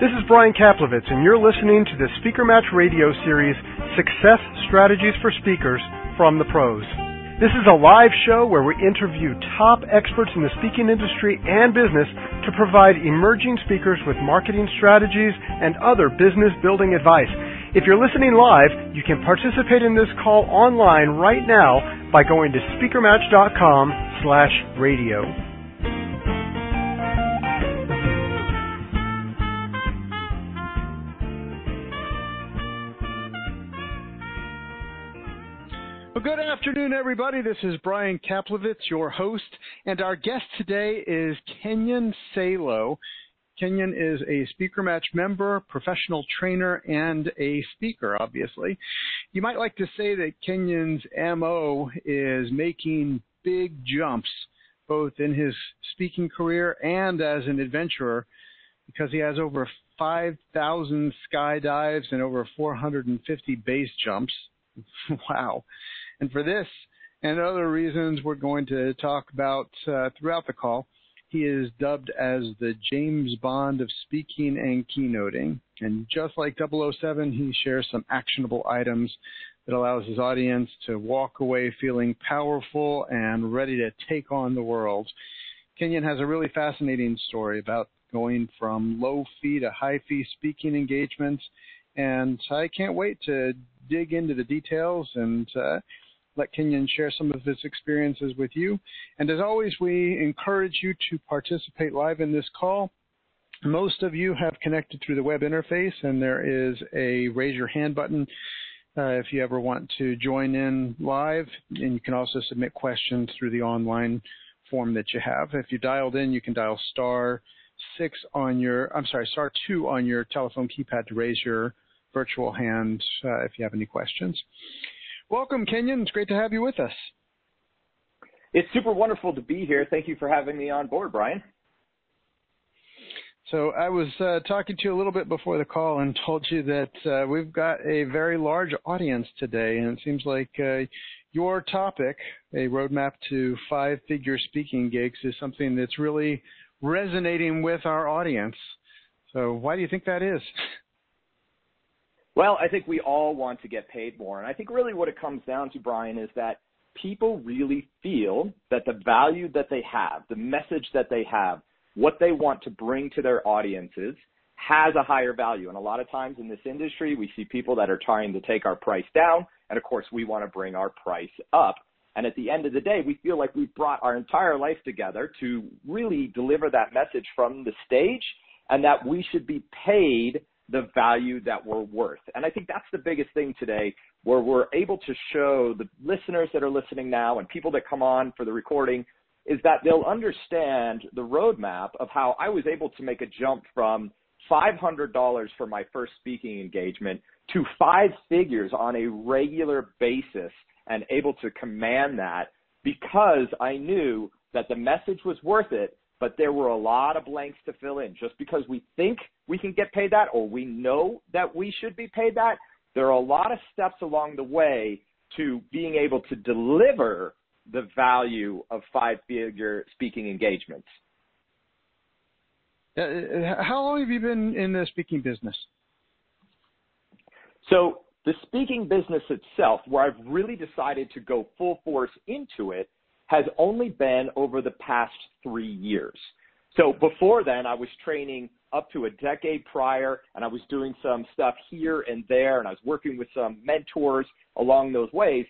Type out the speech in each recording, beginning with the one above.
This is Brian Kaplowitz, and you're listening to the Speaker Match radio series, Success Strategies for Speakers from the Pros. This is a live show where we interview top experts in the speaking industry and business to provide emerging speakers with marketing strategies and other business building advice. If you're listening live, you can participate in this call online right now by going to speakermatch.com slash radio. Well, good afternoon, everybody. This is Brian Kaplowitz, your host, and our guest today is Kenyon Salo. Kenyon is a Speaker Match member, professional trainer, and a speaker, obviously. You might like to say that Kenyon's MO is making big jumps, both in his speaking career and as an adventurer, because he has over 5,000 skydives and over 450 base jumps. wow. And for this and other reasons we're going to talk about uh, throughout the call, he is dubbed as the James Bond of speaking and keynoting. And just like 007, he shares some actionable items that allows his audience to walk away feeling powerful and ready to take on the world. Kenyon has a really fascinating story about going from low fee to high fee speaking engagements. And I can't wait to dig into the details and uh, let Kenyon share some of his experiences with you. And as always, we encourage you to participate live in this call. Most of you have connected through the web interface, and there is a raise your hand button uh, if you ever want to join in live. And you can also submit questions through the online form that you have. If you dialed in, you can dial star six on your, I'm sorry, star two on your telephone keypad to raise your virtual hand uh, if you have any questions. Welcome, Kenyon. It's great to have you with us. It's super wonderful to be here. Thank you for having me on board, Brian. So I was uh, talking to you a little bit before the call and told you that uh, we've got a very large audience today, and it seems like uh, your topic, a roadmap to five-figure speaking gigs, is something that's really resonating with our audience. So why do you think that is? Well, I think we all want to get paid more. And I think really what it comes down to, Brian, is that people really feel that the value that they have, the message that they have, what they want to bring to their audiences has a higher value. And a lot of times in this industry, we see people that are trying to take our price down. And of course, we want to bring our price up. And at the end of the day, we feel like we've brought our entire life together to really deliver that message from the stage and that we should be paid the value that we're worth. And I think that's the biggest thing today where we're able to show the listeners that are listening now and people that come on for the recording is that they'll understand the roadmap of how I was able to make a jump from $500 for my first speaking engagement to five figures on a regular basis and able to command that because I knew that the message was worth it but there were a lot of blanks to fill in. Just because we think we can get paid that or we know that we should be paid that, there are a lot of steps along the way to being able to deliver the value of five figure speaking engagements. Uh, uh, how long have you been in the speaking business? So, the speaking business itself, where I've really decided to go full force into it, has only been over the past three years. So before then, I was training up to a decade prior, and I was doing some stuff here and there, and I was working with some mentors along those ways.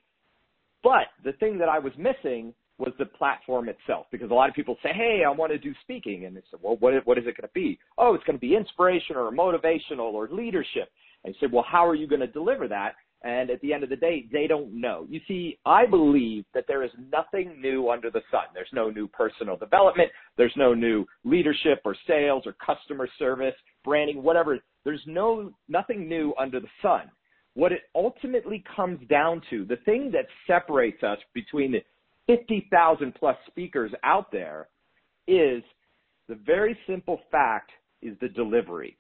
But the thing that I was missing was the platform itself, because a lot of people say, "Hey, I want to do speaking," and they say, "Well, what what is it going to be?" Oh, it's going to be inspirational or motivational or leadership. And you say, "Well, how are you going to deliver that?" And at the end of the day, they don't know. You see, I believe that there is nothing new under the sun. There's no new personal development. There's no new leadership or sales or customer service, branding, whatever. There's no, nothing new under the sun. What it ultimately comes down to, the thing that separates us between the 50,000 plus speakers out there is the very simple fact is the delivery.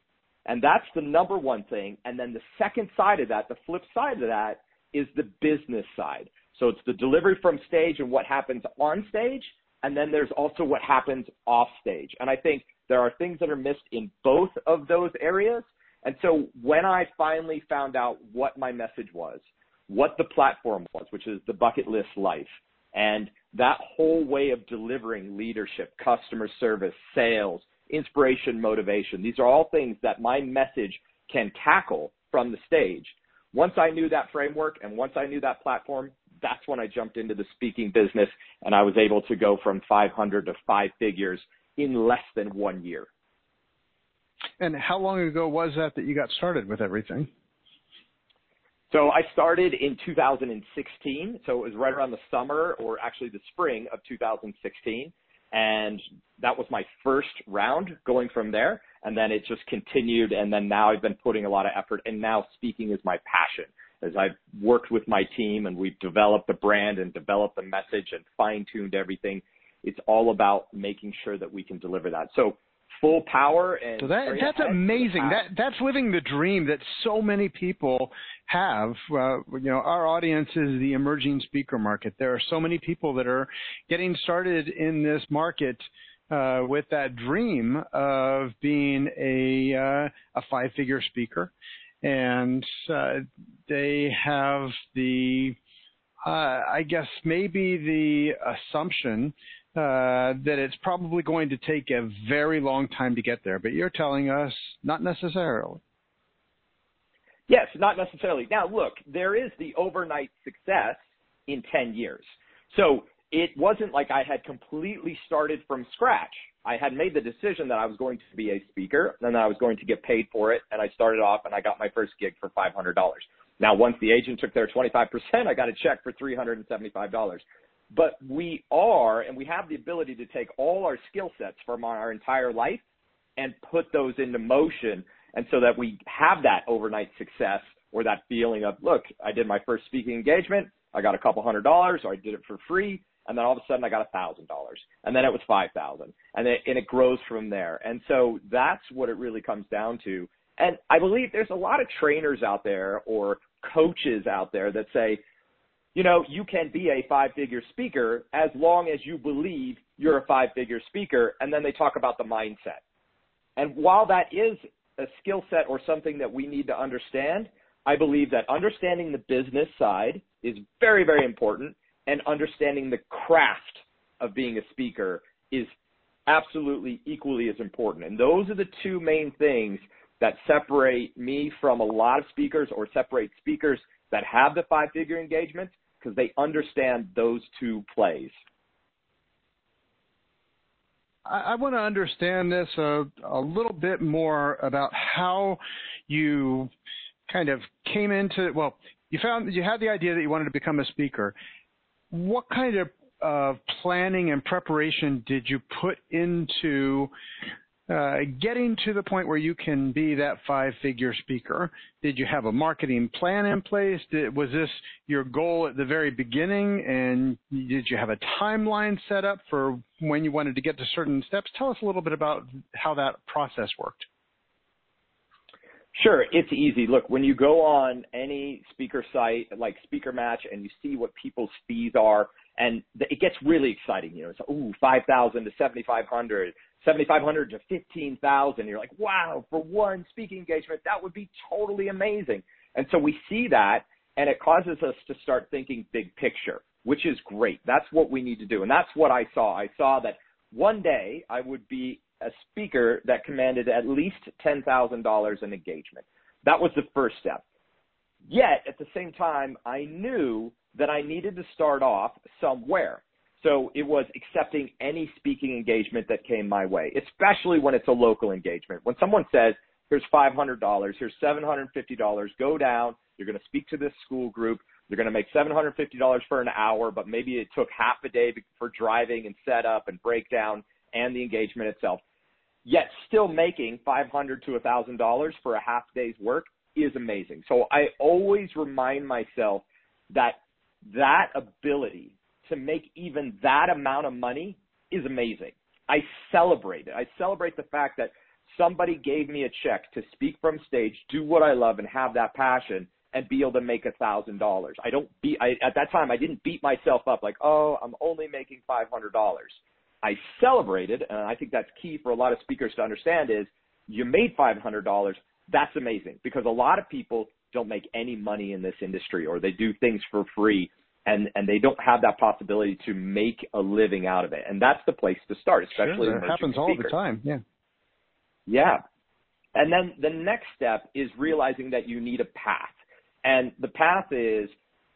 And that's the number one thing. And then the second side of that, the flip side of that, is the business side. So it's the delivery from stage and what happens on stage. And then there's also what happens off stage. And I think There are things that are missed in both of those areas. And so when I finally found out what my message was, what the platform was, which is the bucket list life, and that whole way of delivering leadership, customer service, sales, inspiration, motivation, these are all things that my message can tackle from the stage. Once I knew that framework and once I knew that platform, that's when I jumped into the speaking business and I was able to go from 500 to five figures in less than one year. And how long ago was that that you got started with everything? So I started in 2016. So it was right around the summer or actually the spring of 2016. And that was my first round going from there. And then it just continued. And then now I've been putting a lot of effort and now speaking is my passion as I've worked with my team and we've developed the brand and developed the message and fine tuned everything. It's all about making sure that we can deliver that. So full power and so that, that's amazing. That that's living the dream that so many people have. Uh, you know, our audience is the emerging speaker market. There are so many people that are getting started in this market. Uh, with that dream of being a uh, a five figure speaker, and uh, they have the uh, I guess maybe the assumption uh, that it's probably going to take a very long time to get there, but you're telling us not necessarily. Yes, not necessarily. Now, look, there is the overnight success in 10 years. So it wasn't like I had completely started from scratch. I had made the decision that I was going to be a speaker and that I was going to get paid for it. And I started off and I got my first gig for $500. Now, once the agent took their 25%, I got a check for $375 but we are and we have the ability to take all our skill sets from our entire life and put those into motion. And so that we have that overnight success or that feeling of look i did my first speaking engagement i got a couple hundred dollars or i did it for free and then all of a sudden i got a thousand dollars. And then it was five thousand. And it and it grows from there. And so that's what it really comes down to. And i believe there's a lot of trainers out there or coaches out there that say you know, you can be a five figure speaker as long as you believe you're a five figure speaker. And then they talk about the mindset. And while that is a skill set or something that we need to understand, I believe that understanding the business side is very, very important and understanding the craft of being a speaker is absolutely equally as important. And those are the two main things that separate me from a lot of speakers or separate speakers that have the five figure engagements because they understand those two plays. I, I want to understand this a, a little bit more about how you kind of came into well you found you had the idea that you wanted to become a speaker what kind of uh, planning and preparation did you put into uh, getting to the point where you can be that five figure speaker, did you have a marketing plan in place? Did, was this your goal at the very beginning? And did you have a timeline set up for when you wanted to get to certain steps? Tell us a little bit about how that process worked. Sure, it's easy. Look, when you go on any speaker site like Speaker Match and you see what people's fees are, and it gets really exciting. You know, it's ooh, five thousand to seventy five hundred, seventy five hundred to 15,000. You're like, wow, for one speaking engagement, that would be totally amazing. And so we see that and it causes us to start thinking big picture, which is great. That's what we need to do. And that's what I saw. I saw that one day I would be a speaker that commanded at least $10,000 in engagement. That was the first step. Yet at the same time, I knew that I needed to start off somewhere. So it was accepting any speaking engagement that came my way, especially when it's a local engagement. When someone says, here's $500, here's $750, go down, you're going to speak to this school group, you're going to make $750 for an hour, but maybe it took half a day for driving and setup and breakdown and the engagement itself. Yet still making $500 to $1,000 for a half day's work is amazing. So I always remind myself that that ability to make even that amount of money is amazing. I celebrate it. I celebrate the fact that somebody gave me a check to speak from stage, do what I love, and have that passion, and be able to make a thousand dollars. I don't beat. I, at that time, I didn't beat myself up like, oh, I'm only making five hundred dollars. I celebrated, and I think that's key for a lot of speakers to understand is you made $500. That's amazing because a lot of people don't make any money in this industry or they do things for free and, and they don't have that possibility to make a living out of it. And that's the place to start, especially sure, that happens all the time. Yeah. Yeah. And then the next step is realizing that you need a path. And the path is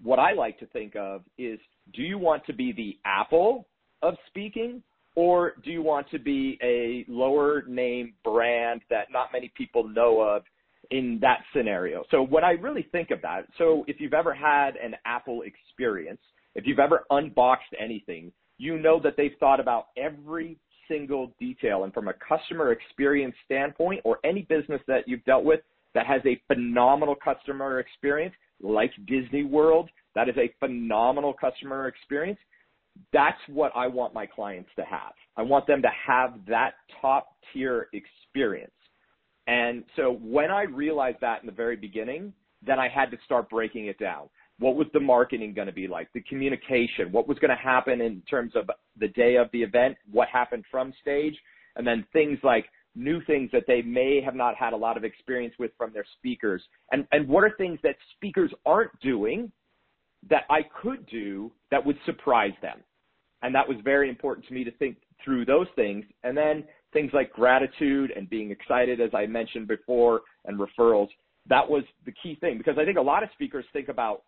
what I like to think of is do you want to be the Apple of speaking or do you want to be a lower name brand that not many people know of in that scenario? So when I really think that, so if you've ever had an Apple experience, if you've ever unboxed anything, you know that they've thought about every single detail. And from a customer experience standpoint or any business that you've dealt with that has a phenomenal customer experience, like Disney World, that is a phenomenal customer experience that's what I want my clients to have. I want them to have that top tier experience. And so when I realized that in the very beginning, then I had to start breaking it down. What was the marketing going to be like? The communication? What was going to happen in terms of the day of the event? What happened from stage? And then things like new things that they may have not had a lot of experience with from their speakers. And, and what are things that speakers aren't doing that I could do that would surprise them. And that was very important to me to think through those things. And then things like gratitude and being excited, as I mentioned before, and referrals. That was the key thing because I think a lot of speakers think about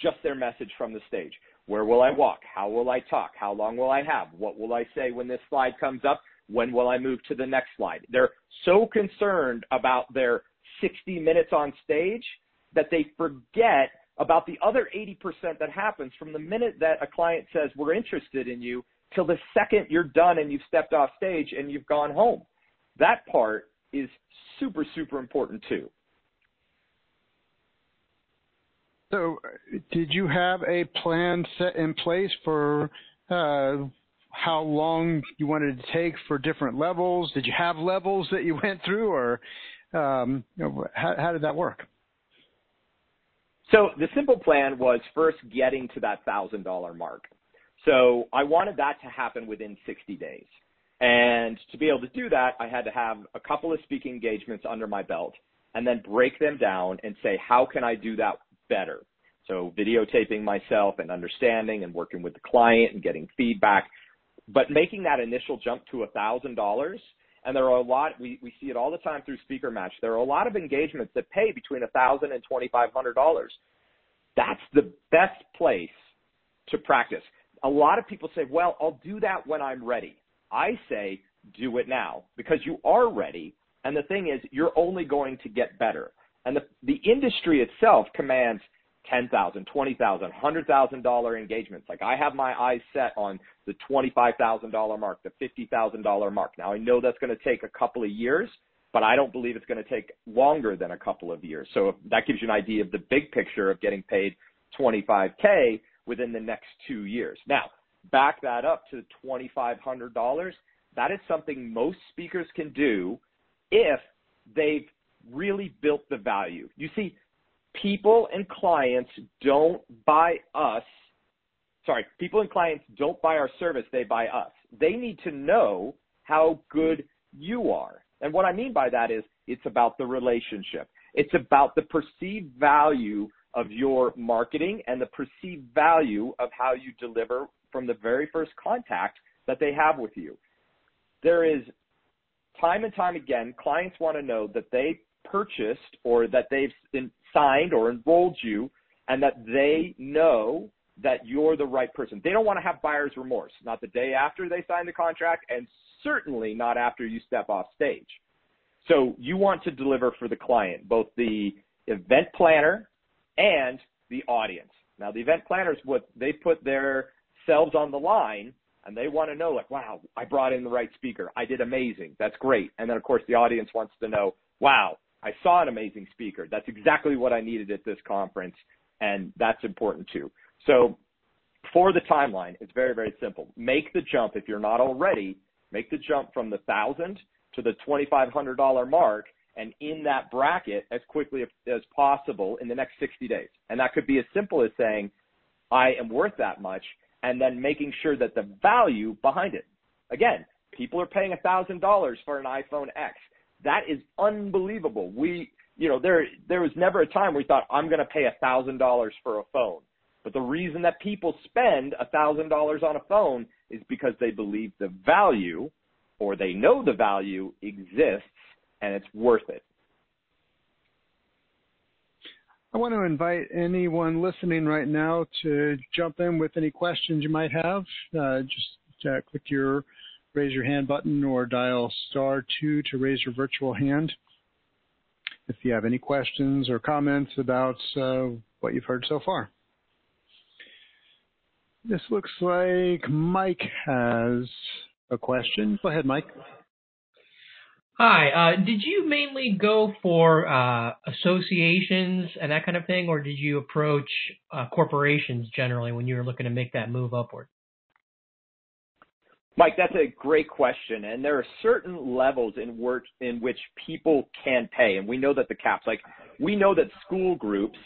just their message from the stage. Where will I walk? How will I talk? How long will I have? What will I say when this slide comes up? When will I move to the next slide? They're so concerned about their 60 minutes on stage that they forget about the other 80% that happens from the minute that a client says, we're interested in you, till the second you're done and you've stepped off stage and you've gone home. That part is super, super important too. So, did you have a plan set in place for uh, how long you wanted to take for different levels? Did you have levels that you went through, or um, you know, how, how did that work? So the simple plan was first getting to that thousand dollar mark. So I wanted that to happen within 60 days. And to be able to do that, I had to have a couple of speaking engagements under my belt and then break them down and say, how can I do that better? So videotaping myself and understanding and working with the client and getting feedback, but making that initial jump to a thousand dollars and there are a lot, we, we see it all the time through Speaker Match. There are a lot of engagements that pay between $1,000 and $2,500. That's the best place to practice. A lot of people say, well, I'll do that when I'm ready. I say, do it now because you are ready. And the thing is, you're only going to get better. And the, the industry itself commands $10,000, $20,000, $100,000 engagements. Like I have my eyes set on the $25,000 mark, the $50,000 mark. Now I know that's going to take a couple of years, but I don't believe it's going to take longer than a couple of years. So that gives you an idea of the big picture of getting paid 25K within the next two years. Now, back that up to $2,500. That is something most speakers can do if they've really built the value. You see, people and clients don't buy us. Sorry, people and clients don't buy our service, they buy us. They need to know how good you are. And what I mean by that is it's about the relationship. It's about the perceived value of your marketing and the perceived value of how you deliver from the very first contact that they have with you. There is time and time again, clients want to know that they purchased or that they've signed or enrolled you and that they know that you're the right person. They don't want to have buyer's remorse, not the day after they sign the contract and certainly not after you step off stage. So you want to deliver for the client, both the event planner and the audience. Now the event planners, what they put their selves on the line and they want to know like, wow, I brought in the right speaker. I did amazing. That's great. And then of course the audience wants to know, wow, I saw an amazing speaker. That's exactly what I needed at this conference, and that's important too. So for the timeline, it's very, very simple. Make the jump if you're not already. Make the jump from the thousand to the $2,500 mark and in that bracket as quickly as possible in the next 60 days. And that could be as simple as saying, I am worth that much, and then making sure that the value behind it. Again, people are paying $1,000 for an iPhone X. That is unbelievable. We, you know, there there was never a time where we thought I'm going to pay a $1,000 for a phone. But the reason that people spend a $1,000 on a phone is because they believe the value or they know the value exists and it's worth it. I want to invite anyone listening right now to jump in with any questions you might have. Uh, just uh, click your raise your hand button or dial star two to raise your virtual hand. If you have any questions or comments about uh, what you've heard so far. This looks like Mike has a question. Go ahead, Mike. Hi. Uh, did you mainly go for uh, associations and that kind of thing, or did you approach uh, corporations generally when you were looking to make that move upward? Mike, that's a great question, and there are certain levels in which people can pay, and we know that the caps, like we know that school groups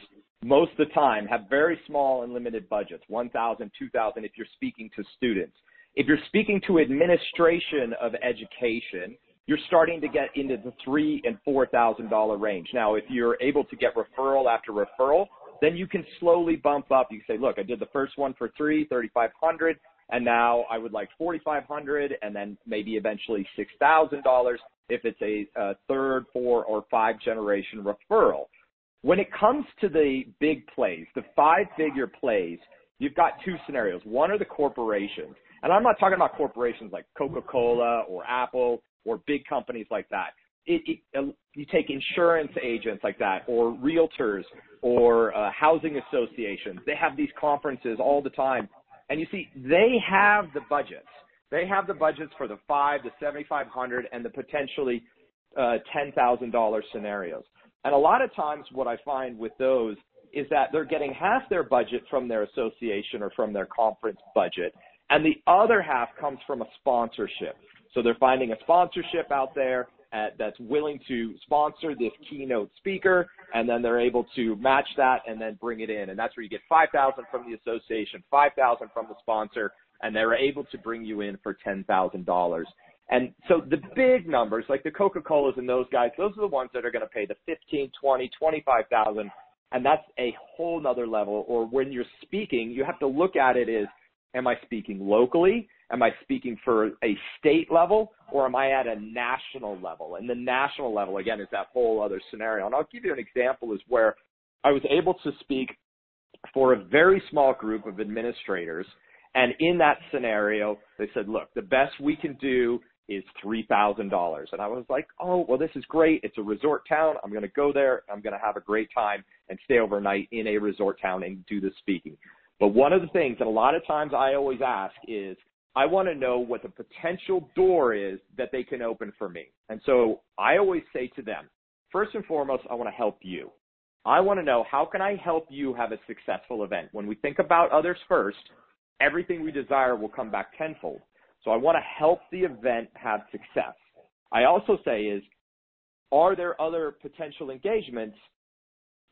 most of the time have very small and limited budgets, 1,000, 2,000 if you're speaking to students. If you're speaking to administration of education, you're starting to get into the three and four thousand dollar range. Now, if you're able to get referral after referral, then you can slowly bump up. You can say, look, I did the first one for three, thirty-five hundred, and now I would like forty-five hundred, and then maybe eventually six thousand dollars if it's a, a third, four, or five generation referral. When it comes to the big plays, the five figure plays, you've got two scenarios. One are the corporations. And I'm not talking about corporations like Coca-Cola or Apple or big companies like that. It, it, uh, you take insurance agents like that or realtors or uh, housing associations. They have these conferences all the time. And you see, they have the budgets. They have the budgets for the five, the 7,500 and the potentially uh, $10,000 scenarios. And a lot of times what I find with those is that they're getting half their budget from their association or from their conference budget, and the other half comes from a sponsorship. So they're finding a sponsorship out there at, that's willing to sponsor this keynote speaker, and then they're able to match that and then bring it in. And that's where you get 5,000 from the association, 5,000 from the sponsor, and they're able to bring you in for $10,000. And so the big numbers, like the Coca-Colas and those guys, those are the ones that are going to pay the 15, 20, 25,000. And that's a whole nother level. Or when you're speaking, you have to look at it as, am I speaking locally? Am I speaking for a state level or am I at a national level? And the national level, again, is that whole other scenario. And I'll give you an example is where I was able to speak for a very small group of administrators. And in that scenario, they said, look, the best we can do is $3,000. And I was like, oh, well, this is great. It's a resort town. I'm going to go there. I'm going to have a great time and stay overnight in a resort town and do the speaking. But one of the things that a lot of times I always ask is, I want to know what the potential door is that they can open for me. And so I always say to them, first and foremost, I want to help you. I want to know how can I help you have a successful event? When we think about others first, everything we desire will come back tenfold. So I want to help the event have success. I also say is, are there other potential engagements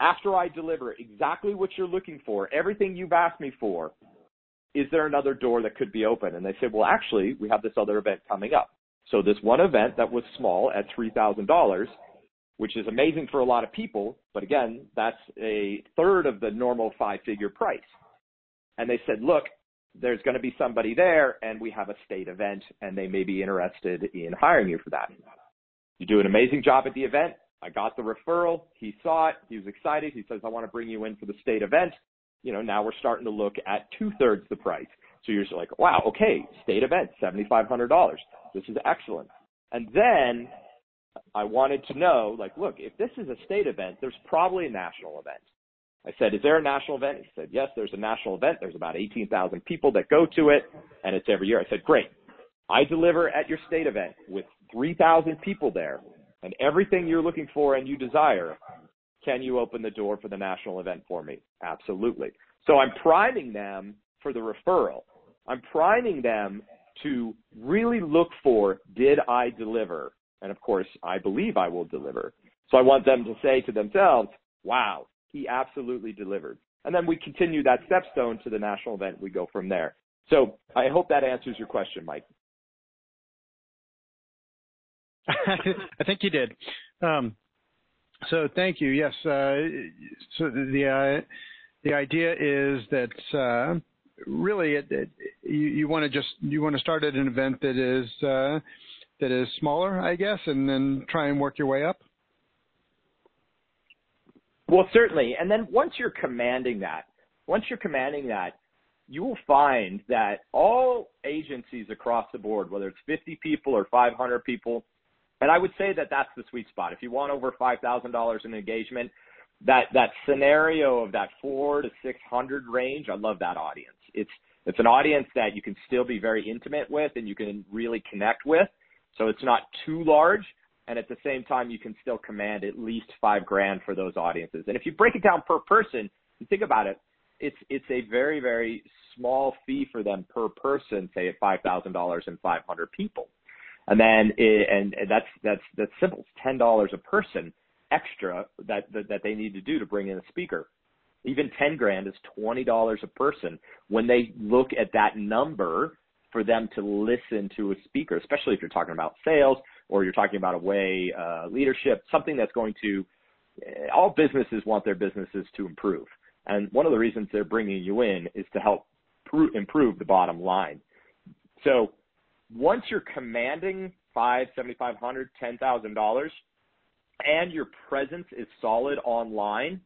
after I deliver exactly what you're looking for, everything you've asked me for, is there another door that could be open? And they said, well, actually, we have this other event coming up. So this one event that was small at $3,000, which is amazing for a lot of people, but again, that's a third of the normal five figure price. And they said, look, there's going to be somebody there and we have a state event and they may be interested in hiring you for that. You do an amazing job at the event. I got the referral. He saw it. He was excited. He says, I want to bring you in for the state event. You know, now we're starting to look at two thirds the price. So you're just like, wow, okay, state event, $7,500. This is excellent. And then I wanted to know, like, look, if this is a state event, there's probably a national event. I said, is there a national event? He said, yes, there's a national event. There's about 18,000 people that go to it, and it's every year. I said, great. I deliver at your state event with 3,000 people there and everything you're looking for and you desire. Can you open the door for the national event for me? Absolutely. So I'm priming them for the referral. I'm priming them to really look for, did I deliver? And of course, I believe I will deliver. So I want them to say to themselves, wow, he absolutely delivered. And then we continue that stepstone to the national event. We go from there. So I hope that answers your question, Mike. I think you did. Um, so thank you. Yes. Uh, so the uh, the idea is that uh, really it, it, you, you want to just you want to start at an event that is uh, that is smaller, I guess, and then try and work your way up. Well, certainly. And then once you're commanding that, once you're commanding that, you will find that all agencies across the board, whether it's 50 people or 500 people, I would say that that's the sweet spot. If you want over $5,000 in engagement, that that scenario of that four to 600 range, I love that audience. It's it's an audience that you can still be very intimate with and you can really connect with. So it's not too large, and at the same time you can still command at least five grand for those audiences. And if you break it down per person, you think about it, it's it's a very very small fee for them per person, say at five thousand dollars and five hundred people, and then it, and, that's that's that's simple. It's ten dollars a person extra that, that that they need to do to bring in a speaker. Even ten grand is twenty dollars a person when they look at that number for them to listen to a speaker, especially if you're talking about sales or you're talking about a way uh, leadership, something that's going to. All businesses want their businesses to improve. And one of the reasons they're bringing you in is to help pr- improve the bottom line. So once you're commanding five, seventy five hundred, ten thousand dollars, and your presence is solid online,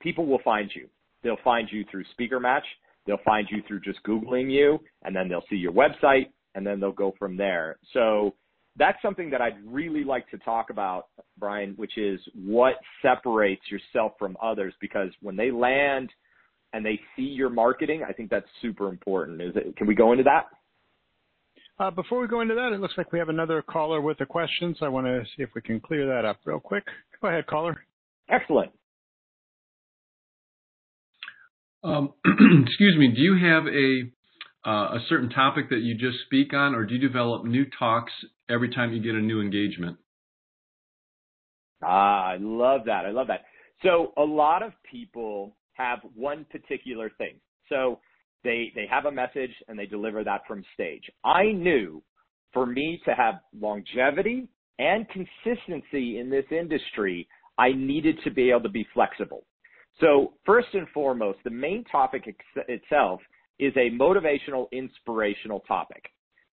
people will find you. They'll find you through Speaker Match. They'll find you through just Googling you, and then they'll see your website, and then they'll go from there. So that's something that I'd really like to talk about, Brian, which is what separates yourself from others. Because when they land and they see your marketing, I think that's super important. Is it? Can we go into that? Uh, before we go into that, it looks like we have another caller with a question, so I want to see if we can clear that up real quick. Go ahead, caller. Excellent. Um, excuse me. Do you have a uh, a certain topic that you just speak on, or do you develop new talks every time you get a new engagement? Ah, I love that. I love that. So a lot of people have one particular thing. So they they have a message and they deliver that from stage. I knew for me to have longevity and consistency in this industry, I needed to be able to be flexible. So first and foremost, the main topic ex- itself is a motivational, inspirational topic.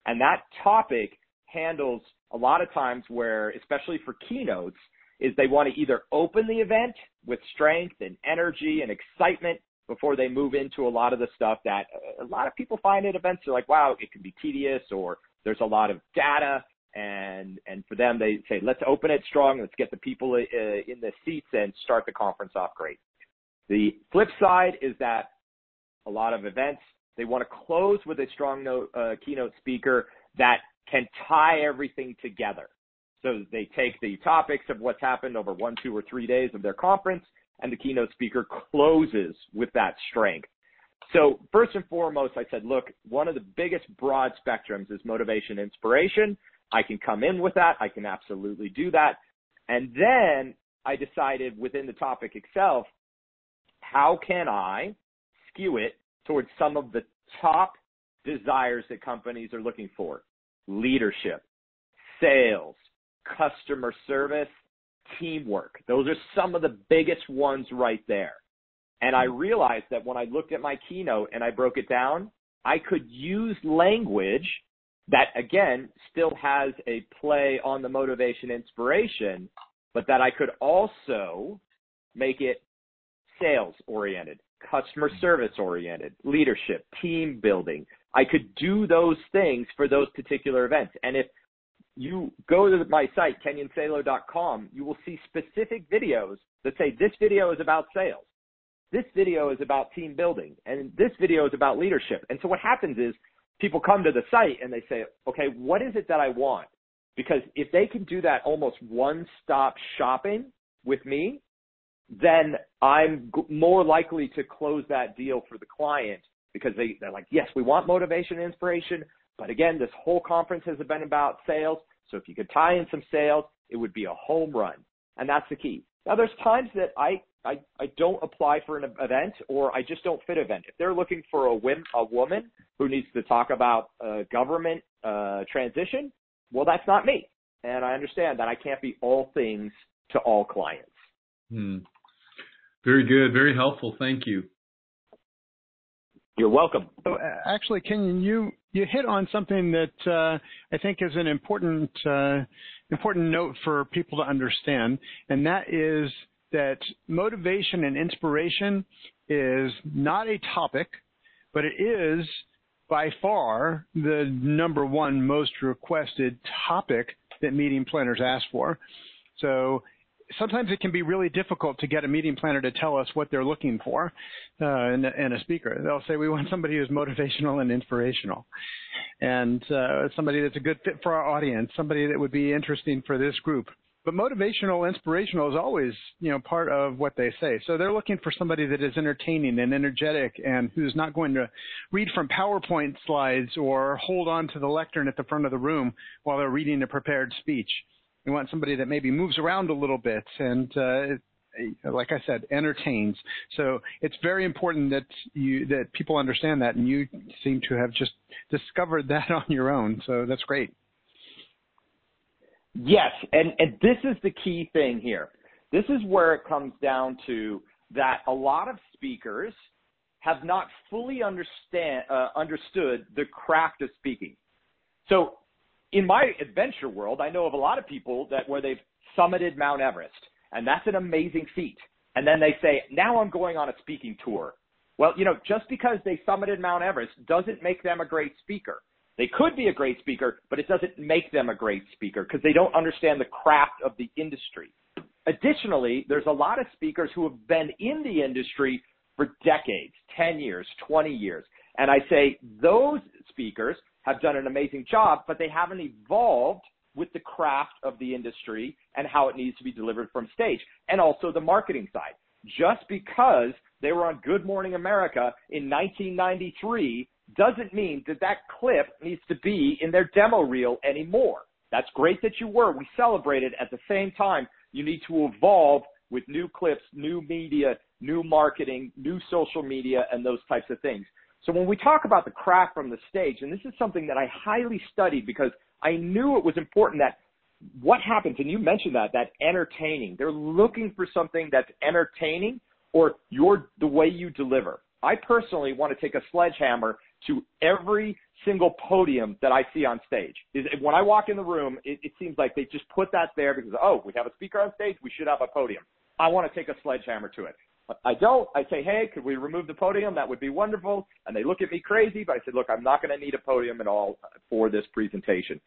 And that topic handles a lot of times where, especially for keynotes, is they want to either open the event with strength and energy and excitement before they move into a lot of the stuff that a lot of people find at events They're like, wow, it can be tedious or there's a lot of data and and for them they say let's open it strong let's get the people uh, in the seats and start the conference off great the flip side is that a lot of events they want to close with a strong note, uh, keynote speaker that can tie everything together. So they take the topics of what's happened over one, two, or three days of their conference, and the keynote speaker closes with that strength. So first and foremost, I said, look, one of the biggest broad spectrums is motivation, inspiration. I can come in with that. I can absolutely do that. And then I decided within the topic itself, how can I skew it towards some of the top desires that companies are looking for? Leadership, sales, customer service, teamwork. Those are some of the biggest ones right there. And I realized that when I looked at my keynote and I broke it down, I could use language that again still has a play on the motivation inspiration, but that I could also make it sales oriented, customer service oriented, leadership, team building. I could do those things for those particular events. And if you go to my site, kenyonsalo.com, you will see specific videos that say this video is about sales. This video is about team building and this video is about leadership. And so what happens is people come to the site and they say, okay, what is it that I want? Because if they can do that almost one stop shopping with me, then I'm g- more likely to close that deal for the client because they, they're like, yes, we want motivation and inspiration. But again, this whole conference has been about sales. So if you could tie in some sales, it would be a home run. And that's the key. Now there's times that I, I, I don't apply for an event or I just don't fit event. If they're looking for a, whim, a woman who needs to talk about uh, government uh, transition, well, that's not me. and I understand that I can't be all things to all clients. Hmm. Very good. Very helpful. Thank you. You're welcome. So, uh, actually, Kenyon, you you hit on something that uh, I think is an important uh, important note for people to understand, and that is that motivation and inspiration is not a topic, but it is by far the number one most requested topic that meeting planners ask for. So sometimes it can be really difficult to get a meeting planner to tell us what they're looking for uh, in, a speaker. They'll say, we want somebody who's motivational and inspirational and uh, somebody that's a good fit for our audience, somebody that would be interesting for this group. But motivational, inspirational is always, you know, part of what they say. So they're looking for somebody that is entertaining and energetic and who's not going to read from PowerPoint slides or hold on to the lectern at the front of the room while they're reading a prepared speech. We want somebody that maybe moves around a little bit and, uh, like I said, entertains. So it's very important that you that people understand that, and you seem to have just discovered that on your own. So that's great. Yes, and and this is the key thing here. This is where it comes down to that a lot of speakers have not fully understand uh, understood the craft of speaking. So in my adventure world, I know of a lot of people that where they've summited Mount Everest, and that's an amazing feat. And then they say, now I'm going on a speaking tour. Well, you know, just because they summited Mount Everest doesn't make them a great speaker. They could be a great speaker, but it doesn't make them a great speaker because they don't understand the craft of the industry. Additionally, there's a lot of speakers who have been in the industry for decades, 10 years, 20 years. And I say those speakers have done an amazing job, but they haven't evolved with the craft of the industry and how it needs to be delivered from stage and also the marketing side. Just because they were on Good Morning America in 1993 doesn't mean that that clip needs to be in their demo reel anymore. That's great that you were. We celebrated. At the same time, you need to evolve with new clips, new media, new marketing, new social media, and those types of things. So when we talk about the craft from the stage, and this is something that I highly studied because I knew it was important that what happens, and you mentioned that, that entertaining. They're looking for something that's entertaining or your the way you deliver. I personally want to take a sledgehammer to every single podium that I see on stage. When I walk in the room, it, it seems like they just put that there because oh, we have a speaker on stage, we should have a podium. I want to take a sledgehammer to it. I don't. I say, hey, could we remove the podium? That would be wonderful. And they look at me crazy, but I said, look, I'm not going to need a podium at all for this presentation.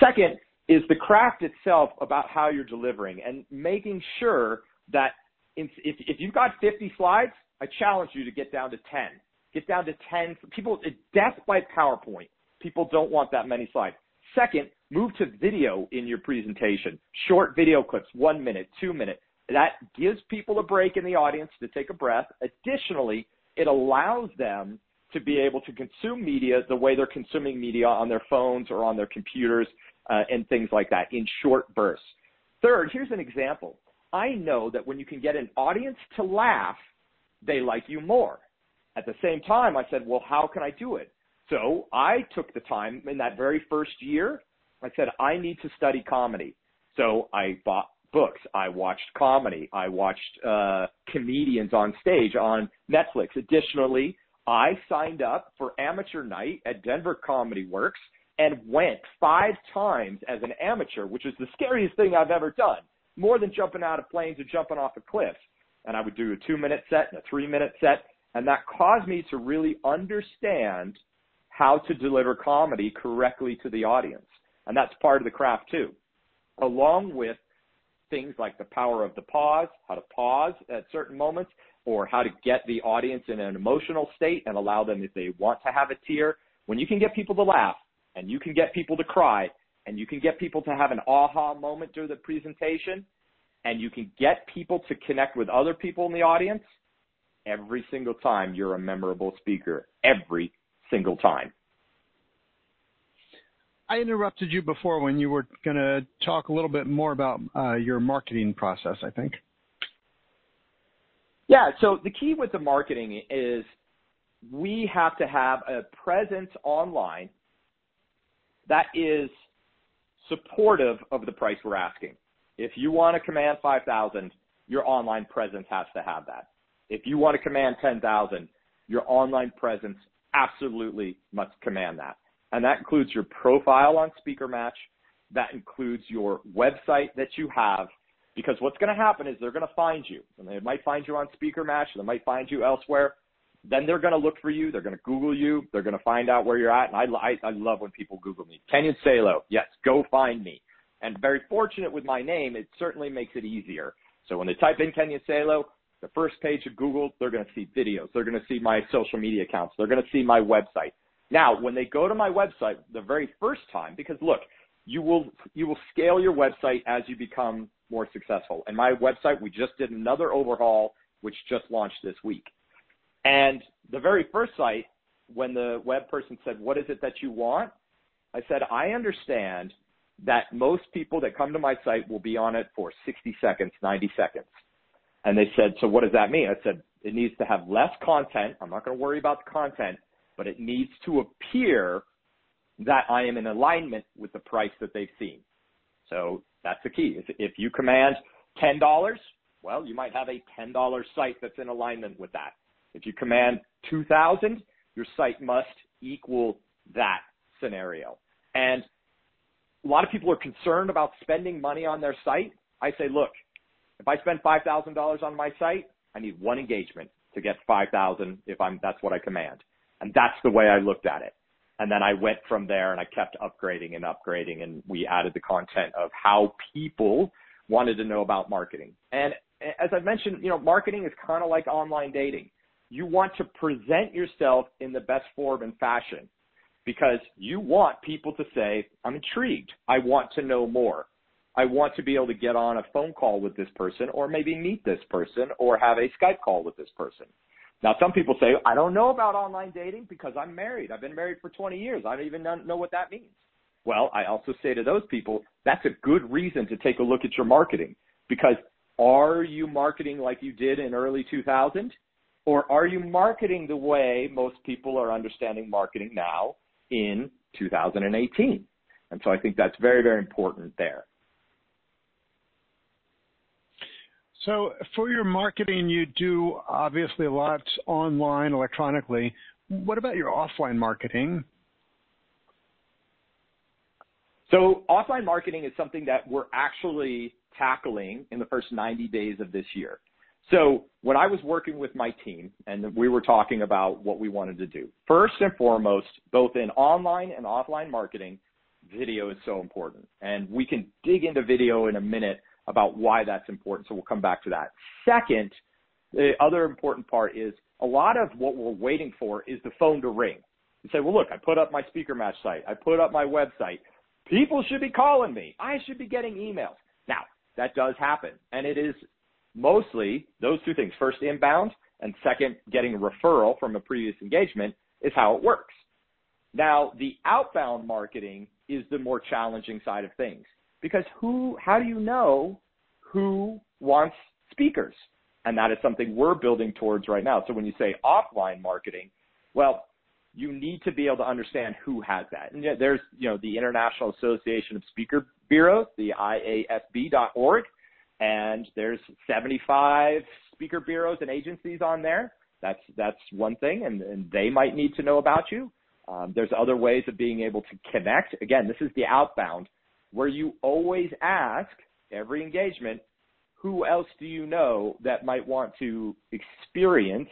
Second is the craft itself about how you're delivering and making sure that if, if you've got 50 slides, I challenge you to get down to 10. Get down to 10. People, death by PowerPoint. People don't want that many slides. Second, move to video in your presentation. Short video clips, one minute, two minutes. That gives people a break in the audience to take a breath. Additionally, it allows them to be able to consume media the way they're consuming media on their phones or on their computers uh, and things like that in short bursts. Third, here's an example. I know that when you can get an audience to laugh, they like you more. At the same time, I said, well, how can I do it? So I took the time in that very first year. I said, I need to study comedy. So I bought books. I watched comedy. I watched uh, comedians on stage on Netflix. Additionally, I signed up for amateur night at Denver Comedy Works and went five times as an amateur, which is the scariest thing I've ever done. More than jumping out of planes or jumping off a cliff. And I would do a two minute set and a three minute set. And that caused me to really understand how to deliver comedy correctly to the audience. And that's part of the craft too. Along with things like the power of the pause, how to pause at certain moments, or how to get the audience in an emotional state and allow them, if they want to have a tear, when you can get people to laugh and you can get people to cry and you can get people to have an aha moment during the presentation and you can get people to connect with other people in the audience, every single time you're a memorable speaker. Every single time. I interrupted you before when you were going to talk a little bit more about uh, your marketing process, I think. Yeah, so the key with the marketing is we have to have a presence online that is supportive of the price we're asking. If you want to command 5,000, your online presence has to have that. If you want to command 10,000, your online presence absolutely must command that. And that includes your profile on Speaker Match. That includes your website that you have. Because what's going to happen is they're going to find you. And they might find you on Speaker Match. They might find you elsewhere. Then they're going to look for you. They're going to Google you. They're going to find out where you're at. And I, I, I love when people Google me. Kenyon Salo. Yes, go find me. And very fortunate with my name, it certainly makes it easier. So when they type in Kenyon Salo, the first page of Google, they're going to see videos. They're going to see my social media accounts. They're going to see my website. Now, when they go to my website the very first time, because look, you will you will scale your website as you become more successful. And my website, we just did another overhaul, which just launched this week. And the very first site, when the web person said, "What is it that you want?" I said, "I understand that most people that come to my site will be on it for 60 seconds, 90 seconds." And they said, "So what does that mean?" I said, "It needs to have less content. I'm not going to worry about the content, but it needs to appear that I am in alignment with the price that they've seen. So that's the key. If, if you command $10, well, you might have a $10 site that's in alignment with that. If you command 2000, your site must equal that scenario. And a lot of people are concerned about spending money on their site. I say, look, if I spend $5,000 on my site, I need one engagement to get 5,000 if I'm that's what I command. And that's the way I looked at it. And then I went from there and I kept upgrading and upgrading and we added the content of how people wanted to know about marketing. And as I mentioned, you know, marketing is kind of like online dating. You want to present yourself in the best form and fashion because you want people to say, I'm intrigued. I want to know more. I want to be able to get on a phone call with this person or maybe meet this person or have a Skype call with this person. Now, some people say, I don't know about online dating because I'm married. I've been married for 20 years. I don't even know what that means. Well, I also say to those people, that's a good reason to take a look at your marketing because are you marketing like you did in early 2000 or are you marketing the way most people are understanding marketing now in 2018? And so I think that's very, very important there. So for your marketing, you do obviously lots online electronically. What about your offline marketing? So offline marketing is something that we're actually tackling in the first 90 days of this year. So when I was working with my team and we were talking about what we wanted to do, first and foremost, both in online and offline marketing, video is so important. And we can dig into video in a minute about why that's important. So we'll come back to that. Second, the other important part is a lot of what we're waiting for is the phone to ring. You say, well, look, I put up my speaker match site. I put up my website. People should be calling me. I should be getting emails. Now, that does happen. And it is mostly those two things. First, inbound, and second, getting a referral from a previous engagement is how it works. Now, the outbound marketing is the more challenging side of things because who, how do you know who wants speakers? And that is something we're building towards right now. So when you say offline marketing, well, you need to be able to understand who has that. And there's, you know, the International Association of Speaker Bureaus, the IASB.org, and there's 75 speaker bureaus and agencies on there. That's that's one thing, and, and they might need to know about you. Um, there's other ways of being able to connect. Again, this is the outbound where you always ask every engagement, who else do you know that might want to experience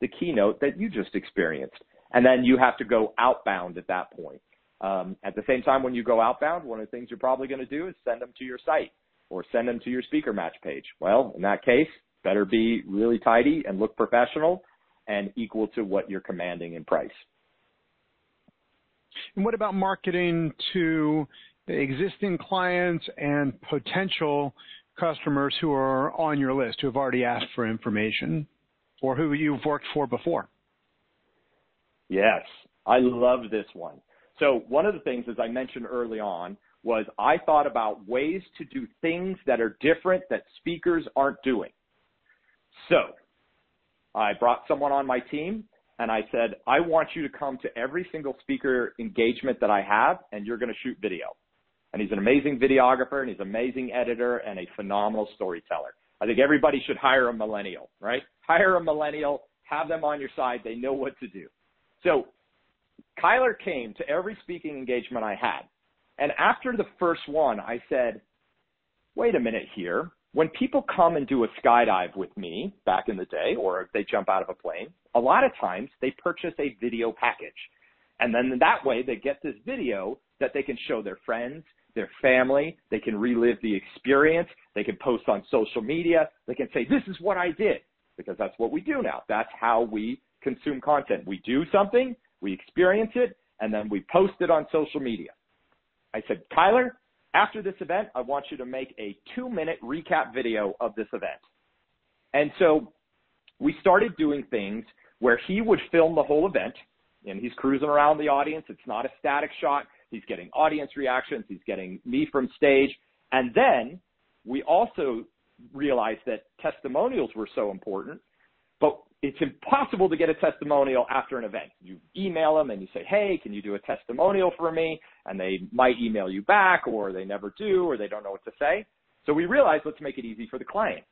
the keynote that you just experienced? And then you have to go outbound at that point. Um, at the same time, when you go outbound, one of the things you're probably going to do is send them to your site or send them to your speaker match page. Well, in that case, better be really tidy and look professional and equal to what you're commanding in price. And what about marketing to existing clients and potential customers who are on your list, who have already asked for information or who you've worked for before? Yes, I love this one. So one of the things, as I mentioned early on, was I thought about ways to do things that are different that speakers aren't doing. So I brought someone on my team and I said, I want you to come to every single speaker engagement that I have and you're going to shoot video. And he's an amazing videographer and he's an amazing editor and a phenomenal storyteller. I think everybody should hire a millennial, right? Hire a millennial, have them on your side. They know what to do. So Kyler came to every speaking engagement I had. And after the first one, I said, wait a minute here. When people come and do a skydive with me back in the day, or they jump out of a plane, a lot of times they purchase a video package. And then that way they get this video that they can show their friends, their family. They can relive the experience. They can post on social media. They can say, this is what I did because that's what we do now. That's how we consume content. We do something, we experience it, and then we post it on social media. I said, Kyler, after this event, I want you to make a two minute recap video of this event. And so we started doing things where he would film the whole event and he's cruising around the audience. It's not a static shot. He's getting audience reactions. He's getting me from stage. And then we also realized that testimonials were so important, but it's impossible to get a testimonial after an event. You email them and you say, Hey, can you do a testimonial for me? And they might email you back or they never do or they don't know what to say. So we realized let's make it easy for the client.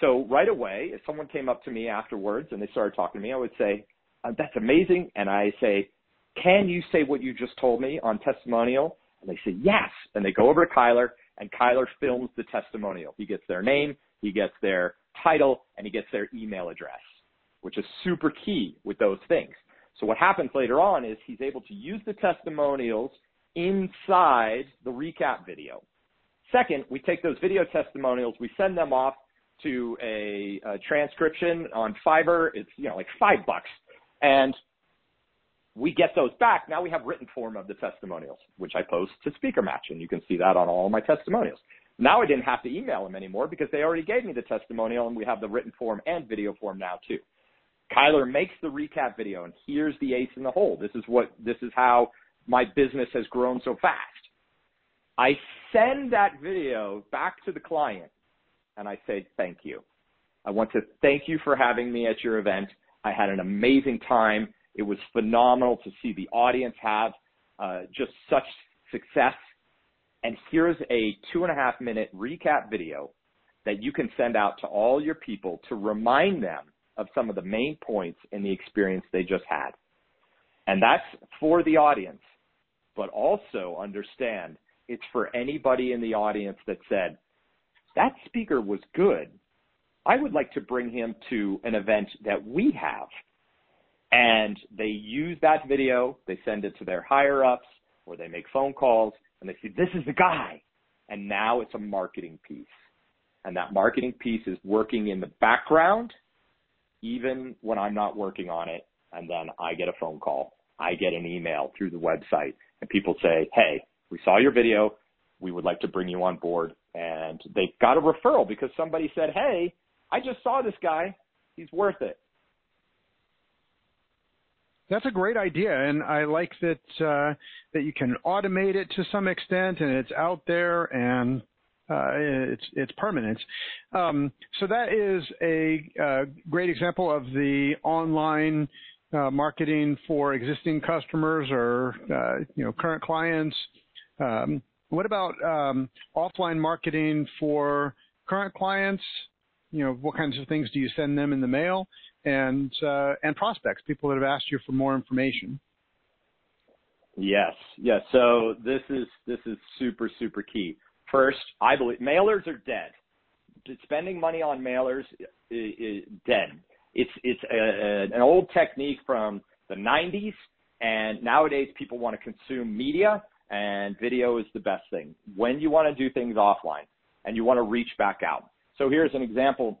So right away, if someone came up to me afterwards and they started talking to me, I would say, that's amazing. And I say, can you say what you just told me on testimonial? And they say, yes. And they go over to Kyler and Kyler films the testimonial. He gets their name, he gets their title, and he gets their email address, which is super key with those things. So what happens later on is he's able to use the testimonials inside the recap video. Second, we take those video testimonials, we send them off to a, a transcription on Fiverr. It's, you know, like five bucks. And we get those back. Now we have written form of the testimonials, which I post to Speaker Match, and you can see that on all my testimonials. Now I didn't have to email them anymore because they already gave me the testimonial, and we have the written form and video form now too. Kyler makes the recap video, and here's the ace in the hole. This is what this is how my business has grown so fast. I send that video back to the client, and I say thank you. I want to thank you for having me at your event. I had an amazing time. It was phenomenal to see the audience have uh, just such success. And here's a two and a half minute recap video that you can send out to all your people to remind them of some of the main points in the experience they just had. And that's for the audience, but also understand it's for anybody in the audience that said, that speaker was good. I would like to bring him to an event that we have and they use that video, they send it to their higher ups, or they make phone calls, and they say, this is the guy. And now it's a marketing piece. And that marketing piece is working in the background, even when I'm not working on it. And then I get a phone call, I get an email through the website, and people say, hey, we saw your video. We would like to bring you on board. And they got a referral because somebody said, hey, I just saw this guy. He's worth it. That's a great idea, and I like that uh, that you can automate it to some extent, and it's out there and uh, it's it's permanent. Um, so that is a uh, great example of the online uh, marketing for existing customers or uh, you know current clients. Um, what about um, offline marketing for current clients? You know, what kinds of things do you send them in the mail? And uh, and prospects, people that have asked you for more information. Yes, yes. So this is this is super super key. First, I believe mailers are dead. Spending money on mailers is, dead. It's it's a, an old technique from the 90s, and nowadays people want to consume media, and video is the best thing. When you want to do things offline, and you want to reach back out. So here's an example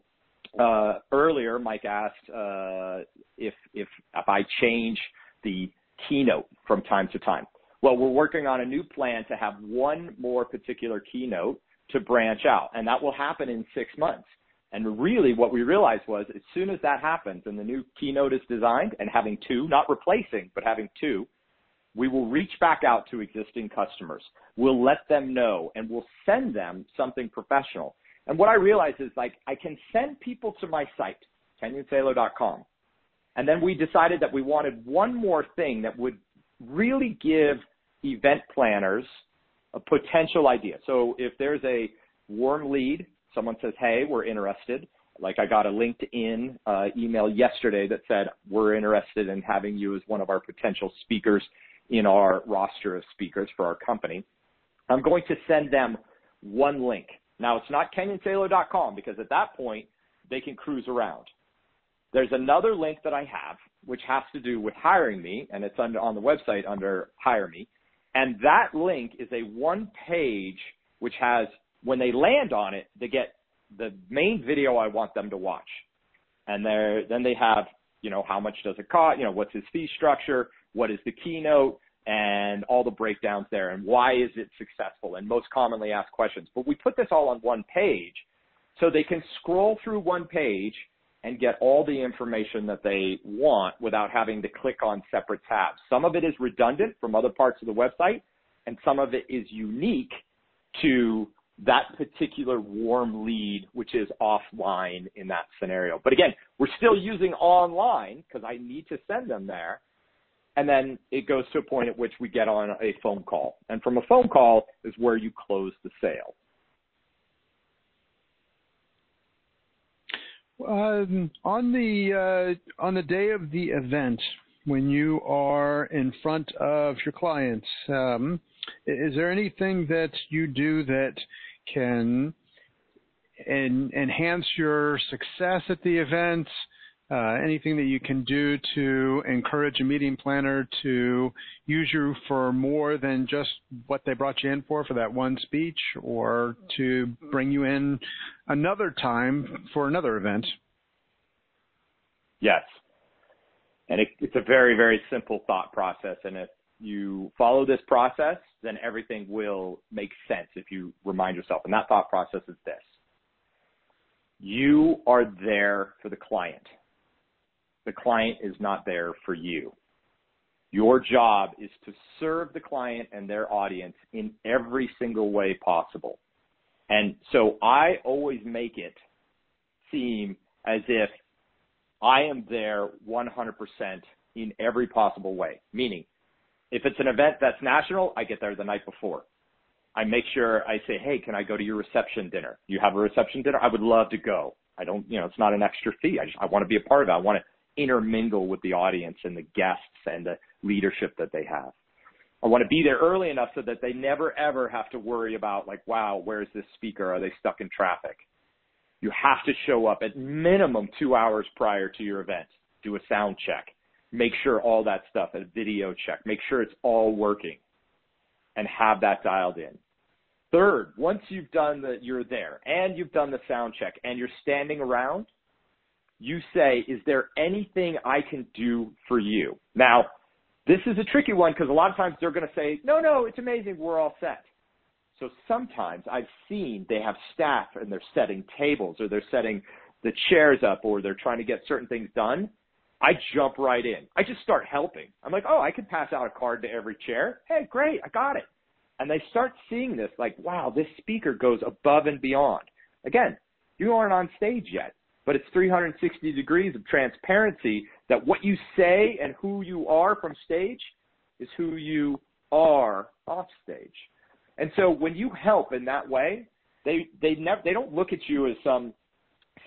uh, earlier, Mike asked uh, if if if I change the keynote from time to time. Well, we're working on a new plan to have one more particular keynote to branch out, and that will happen in six months. And really, what we realized was as soon as that happens and the new keynote is designed and having two, not replacing, but having two, we will reach back out to existing customers. We'll let them know and we'll send them something professional. And what I realized is like I can send people to my site, kenyonsalo.com. And then we decided that we wanted one more thing that would really give event planners a potential idea. So if there's a warm lead, someone says, "Hey, we're interested." Like I got a LinkedIn uh, email yesterday that said, "We're interested in having you as one of our potential speakers in our roster of speakers for our company." I'm going to send them one link. Now it's not kenyonsalo.com because at that point they can cruise around. There's another link that I have which has to do with hiring me, and it's under, on the website under Hire Me. And that link is a one page which has, when they land on it, they get the main video I want them to watch. And then they have, you know, how much does it cost? You know, what's his fee structure? What is the keynote? And all the breakdowns there and why is it successful and most commonly asked questions. But we put this all on one page so they can scroll through one page and get all the information that they want without having to click on separate tabs. Some of it is redundant from other parts of the website, and some of it is unique to that particular warm lead, which is offline in that scenario. But again, we're still using online because I need to send them there. And then it goes to a point at which we get on a phone call. And from a phone call is where you close the sale. Um, on the uh, on the day of the event, when you are in front of your clients, um, is there anything that you do that can en- enhance your success at the event? Uh, anything that you can do to encourage a meeting planner to use you for more than just what they brought you in for for that one speech or to bring you in another time for another event? Yes. And it, it's a very, very simple thought process. And if you follow this process, then everything will make sense if you remind yourself. And that thought process is this. You are there for the client the client is not there for you. Your job is to serve the client and their audience in every single way possible. And so I always make it seem as if I am there 100% in every possible way. Meaning, if it's an event that's national, I get there the night before. I make sure I say, hey, can I go to your reception dinner? You have a reception dinner? I would love to go. I don't, you know, it's not an extra fee. I just, I want to be a part of it. I want to intermingle with the audience and the guests and the leadership that they have. I want to be there early enough so that they never ever have to worry about like, wow, where's this speaker? Are they stuck in traffic? You have to show up at minimum two hours prior to your event. Do a sound check. Make sure all that stuff, a video check. Make sure it's all working and have that dialed in. Third, once you've done the, you're there and you've done the sound check and you're standing around, you say, is there anything I can do for you? Now, this is a tricky one because a lot of times they're going to say, no, no, it's amazing. We're all set. So sometimes I've seen they have staff and they're setting tables or they're setting the chairs up or they're trying to get certain things done. I jump right in. I just start helping. I'm like, oh, I could pass out a card to every chair. Hey, great. I got it. And they start seeing this like, wow, this speaker goes above and beyond. Again, you aren't on stage yet but it's 360 degrees of transparency that what you say and who you are from stage is who you are off stage. And so when you help in that way, they they never they don't look at you as some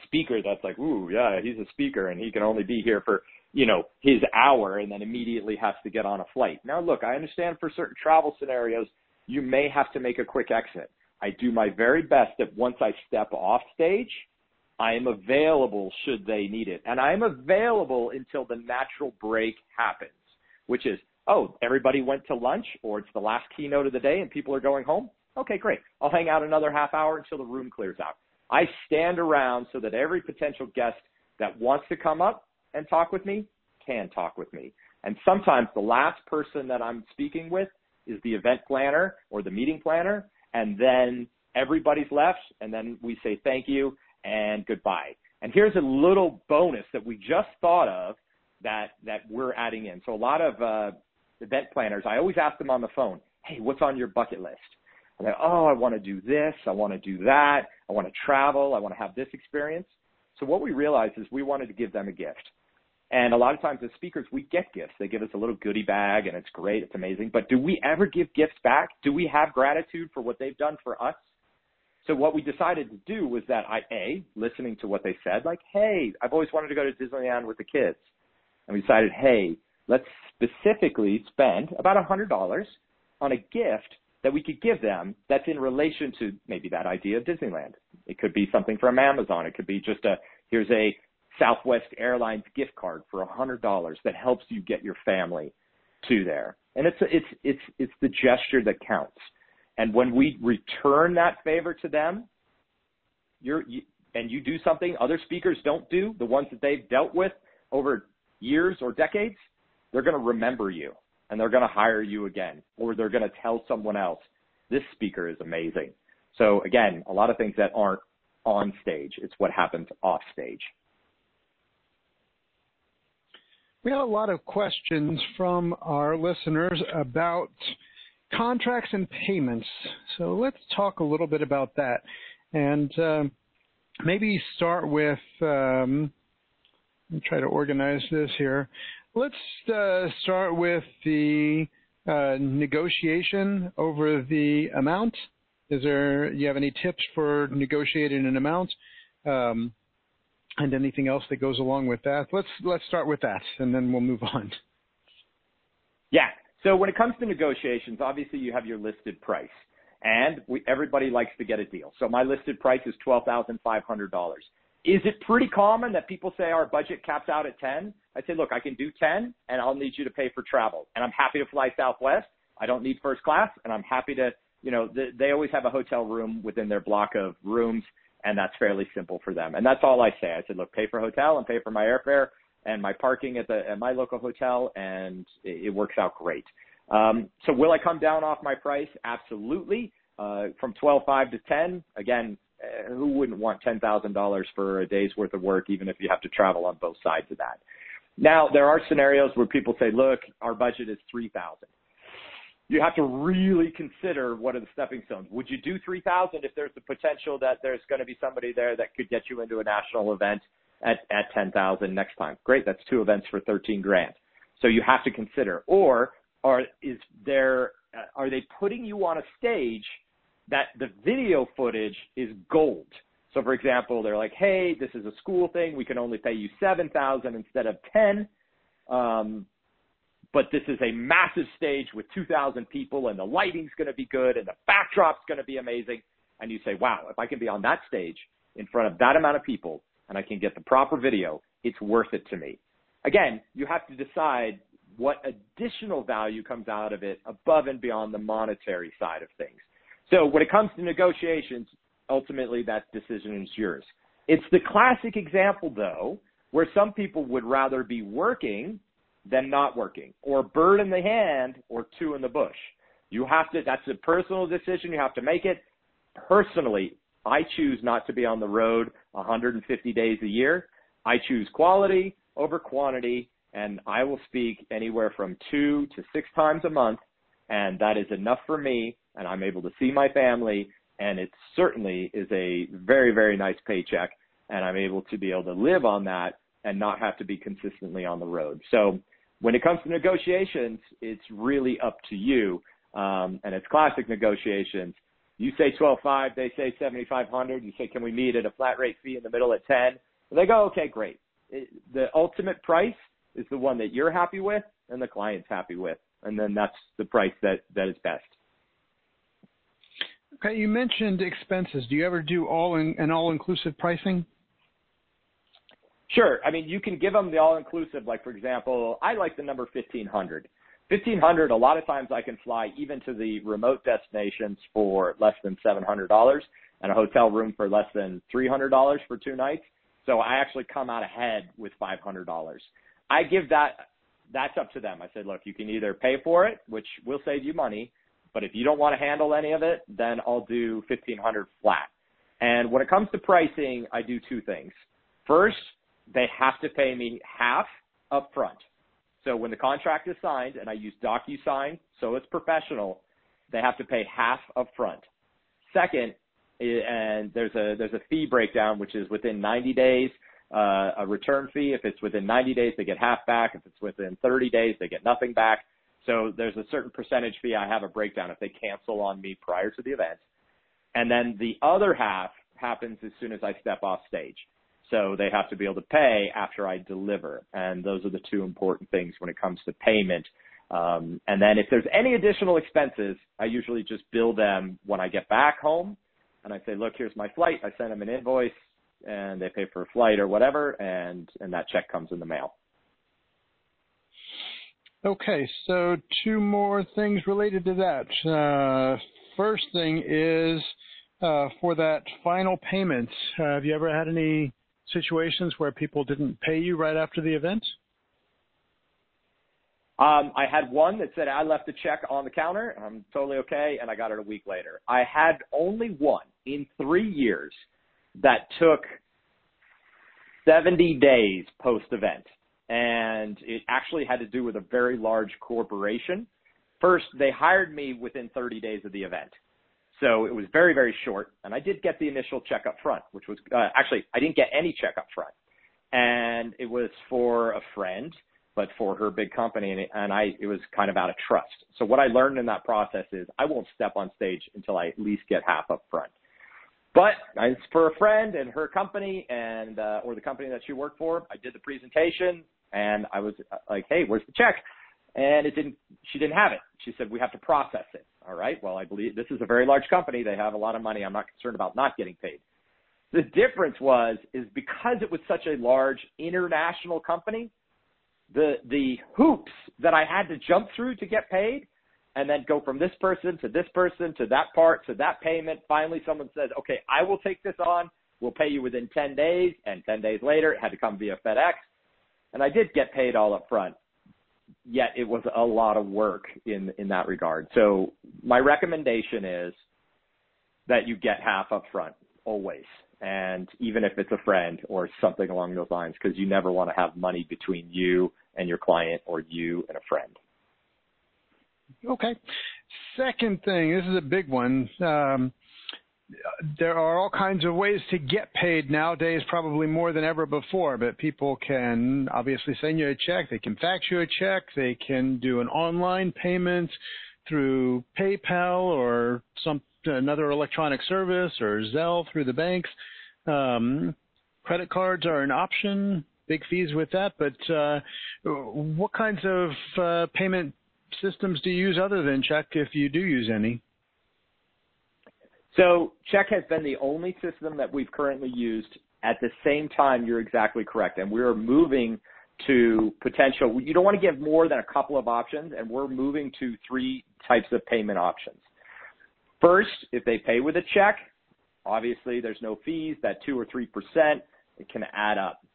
speaker that's like, ooh, yeah, he's a speaker and he can only be here for you know his hour and then immediately has to get on a flight. Now, look, I understand for certain travel scenarios you may have to make a quick exit. I do my very best that once I step off stage, I am available should they need it. And I am available until the natural break happens, which is, oh, everybody went to lunch or it's the last keynote of the day and people are going home. Okay, great. I'll hang out another half hour until the room clears out. I stand around so that every potential guest that wants to come up and talk with me can talk with me. And sometimes the last person that I'm speaking with is the event planner or the meeting planner. And then everybody's left. And then we say thank you and goodbye. And here's a little bonus that we just thought of that that we're adding in. So a lot of uh, event planners, I always ask them on the phone, "Hey, what's on your bucket list?" And they, "Oh, I want to do this. I want to do that. I want to travel. I want to have this experience." So what we realized is we wanted to give them a gift. And a lot of times as speakers, we get gifts. They give us a little goodie bag and it's great. It's amazing. But do we ever give gifts back? Do we have gratitude for what they've done for us? So what we decided to do was that I, A, listening to what they said, like, hey, I've always wanted to go to Disneyland with the kids. And we decided, hey, let's specifically spend about a $100 on a gift that we could give them that's in relation to maybe that idea of Disneyland. It could be something from Amazon. It could be just a, here's a Southwest Airlines gift card for a $100 that helps you get your family to there. And it's, it's, it's, it's the gesture that counts. And when we return that favor to them, you're, you, and you do something other speakers don't do, the ones that they've dealt with over years or decades, they're going to remember you and they're going to hire you again, or they're going to tell someone else, this speaker is amazing. So again, a lot of things that aren't on stage. It's what happens off stage. We had a lot of questions from our listeners about contracts and payments. So let's talk a little bit about that. And uh, maybe start with, um, let me try to organize this here. Let's uh, start with the uh, negotiation over the amount. Is there, you have any tips for negotiating an amount? Um, and anything else that goes along with that? Let's let's start with that, and then we'll move on. Yeah. So when it comes to negotiations, obviously you have your listed price, and everybody likes to get a deal. So my listed price is twelve thousand five hundred dollars. Is it pretty common that people say our budget caps out at 10? I say, look, I can do 10 and I'll need you to pay for travel. And I'm happy to fly Southwest. I don't need first class and I'm happy to, you know, th- they always have a hotel room within their block of rooms and that's fairly simple for them. And that's all I say. I said, look, pay for hotel and pay for my airfare and my parking at the, at my local hotel and it, works out great. Um, so will I come down off my price? Absolutely. Uh, from 12.5 to 10, again, uh, who wouldn't want $10,000 for a day's worth of work, even if you have to travel on both sides of that? Now, there are scenarios where people say, look, our budget is 3000 you have to really consider what are the stepping stones. Would you do 3000 if there's the potential that there's going to be somebody there that could get you into a national event at, at 10,000 next time? Great. That's two events for 13 grand. So you have to consider. Or are, is there, uh, are they putting you on a stage that the video footage is gold. So for example, they're like, hey, this is a school thing. We can only pay you 7,000 instead of 10. Um, but this is a massive stage with 2,000 people and the lighting's going to be good and the backdrop's going to be amazing. And you say, wow, if I can be on that stage in front of that amount of people and I can get the proper video, it's worth it to me. Again, you have to decide what additional value comes out of it above and beyond the monetary side of things. So when it comes to negotiations, ultimately that decision is yours. It's the classic example though, where some people would rather be working than not working, or bird in the hand or two in the bush. You have to, that's a personal decision. You have to make it. Personally, I choose not to be on the road 150 days a year. I choose quality over quantity, and I will speak anywhere from two to six times a month, and that is enough for me and I'm able to see my family and it certainly is a very, very nice paycheck and I'm able to be able to live on that and not have to be consistently on the road. So when it comes to negotiations, it's really up to you. Um, and it's classic negotiations. You say 12.5, they say 7,500. You say, can we meet at a flat rate fee in the middle at 10? And they go, okay, great. It, the ultimate price is the one that you're happy with and the client's happy with. And then that's the price that, that is best. Okay, you mentioned expenses. Do you ever do all in, an all-inclusive pricing? Sure. I mean, you can give them the all-inclusive. Like for example, I like the number fifteen hundred. Fifteen hundred. A lot of times I can fly even to the remote destinations for less than seven hundred dollars, and a hotel room for less than three hundred dollars for two nights. So I actually come out ahead with five hundred dollars. I give that. That's up to them. I said, look, you can either pay for it, which will save you money, but if you don't want to handle any of it, then I'll do 1500 flat. And when it comes to pricing, I do two things. First, they have to pay me half up front. So when the contract is signed and I use DocuSign, so it's professional, they have to pay half up front. Second, and there's a there's a fee breakdown which is within 90 days, uh, a return fee. If it's within 90 days, they get half back. If it's within 30 days, they get nothing back. So there's a certain percentage fee. I have a breakdown if they cancel on me prior to the event. And then the other half happens as soon as I step off stage. So they have to be able to pay after I deliver. And those are the two important things when it comes to payment. Um, and then if there's any additional expenses, I usually just bill them when I get back home. And I say, look, here's my flight. I send them an invoice and they pay for a flight or whatever. And, and that check comes in the mail. Okay, so two more things related to that. Uh, first thing is uh, for that final payment. Uh, have you ever had any situations where people didn't pay you right after the event? Um, I had one that said I left the check on the counter. I'm totally okay, and I got it a week later. I had only one in three years that took 70 days post event and it actually had to do with a very large corporation. First, they hired me within 30 days of the event. So it was very, very short, and I did get the initial check up front, which was uh, actually I didn't get any check up front, and it was for a friend, but for her big company, and, it, and I it was kind of out of trust. So what I learned in that process is I won't step on stage until I at least get half up front. But it's for a friend and her company and uh, or the company that she worked for. I did the presentation and I was uh, like, "Hey, where's the check?" And it didn't. She didn't have it. She said, "We have to process it." All right. Well, I believe this is a very large company. They have a lot of money. I'm not concerned about not getting paid. The difference was is because it was such a large international company, the the hoops that I had to jump through to get paid and then go from this person to this person to that part to that payment. Finally, someone said, okay, I will take this on. We'll pay you within 10 days. And 10 days later, it had to come via FedEx. And I did get paid all up front. Yet it was a lot of work in, in that regard. So my recommendation is that you get half up front always. And even if it's a friend or something along those lines, because you never want to have money between you and your client or you and a friend. Okay. Second thing, this is a big one. Um, there are all kinds of ways to get paid nowadays, probably more than ever before. But people can obviously send you a check. They can fax you a check. They can do an online payment through PayPal or some another electronic service or Zelle through the banks. Um, credit cards are an option. Big fees with that. But uh, what kinds of uh, payment systems do you use other than Check if you do use any? So Check has been the only system that we've currently used. At the same time, you're exactly correct. And we're moving to potential, you don't want to give more than a couple of options, and we're moving to three types of payment options. First, if they pay with a check, obviously there's no fees, that 2 or 3%, it can add up.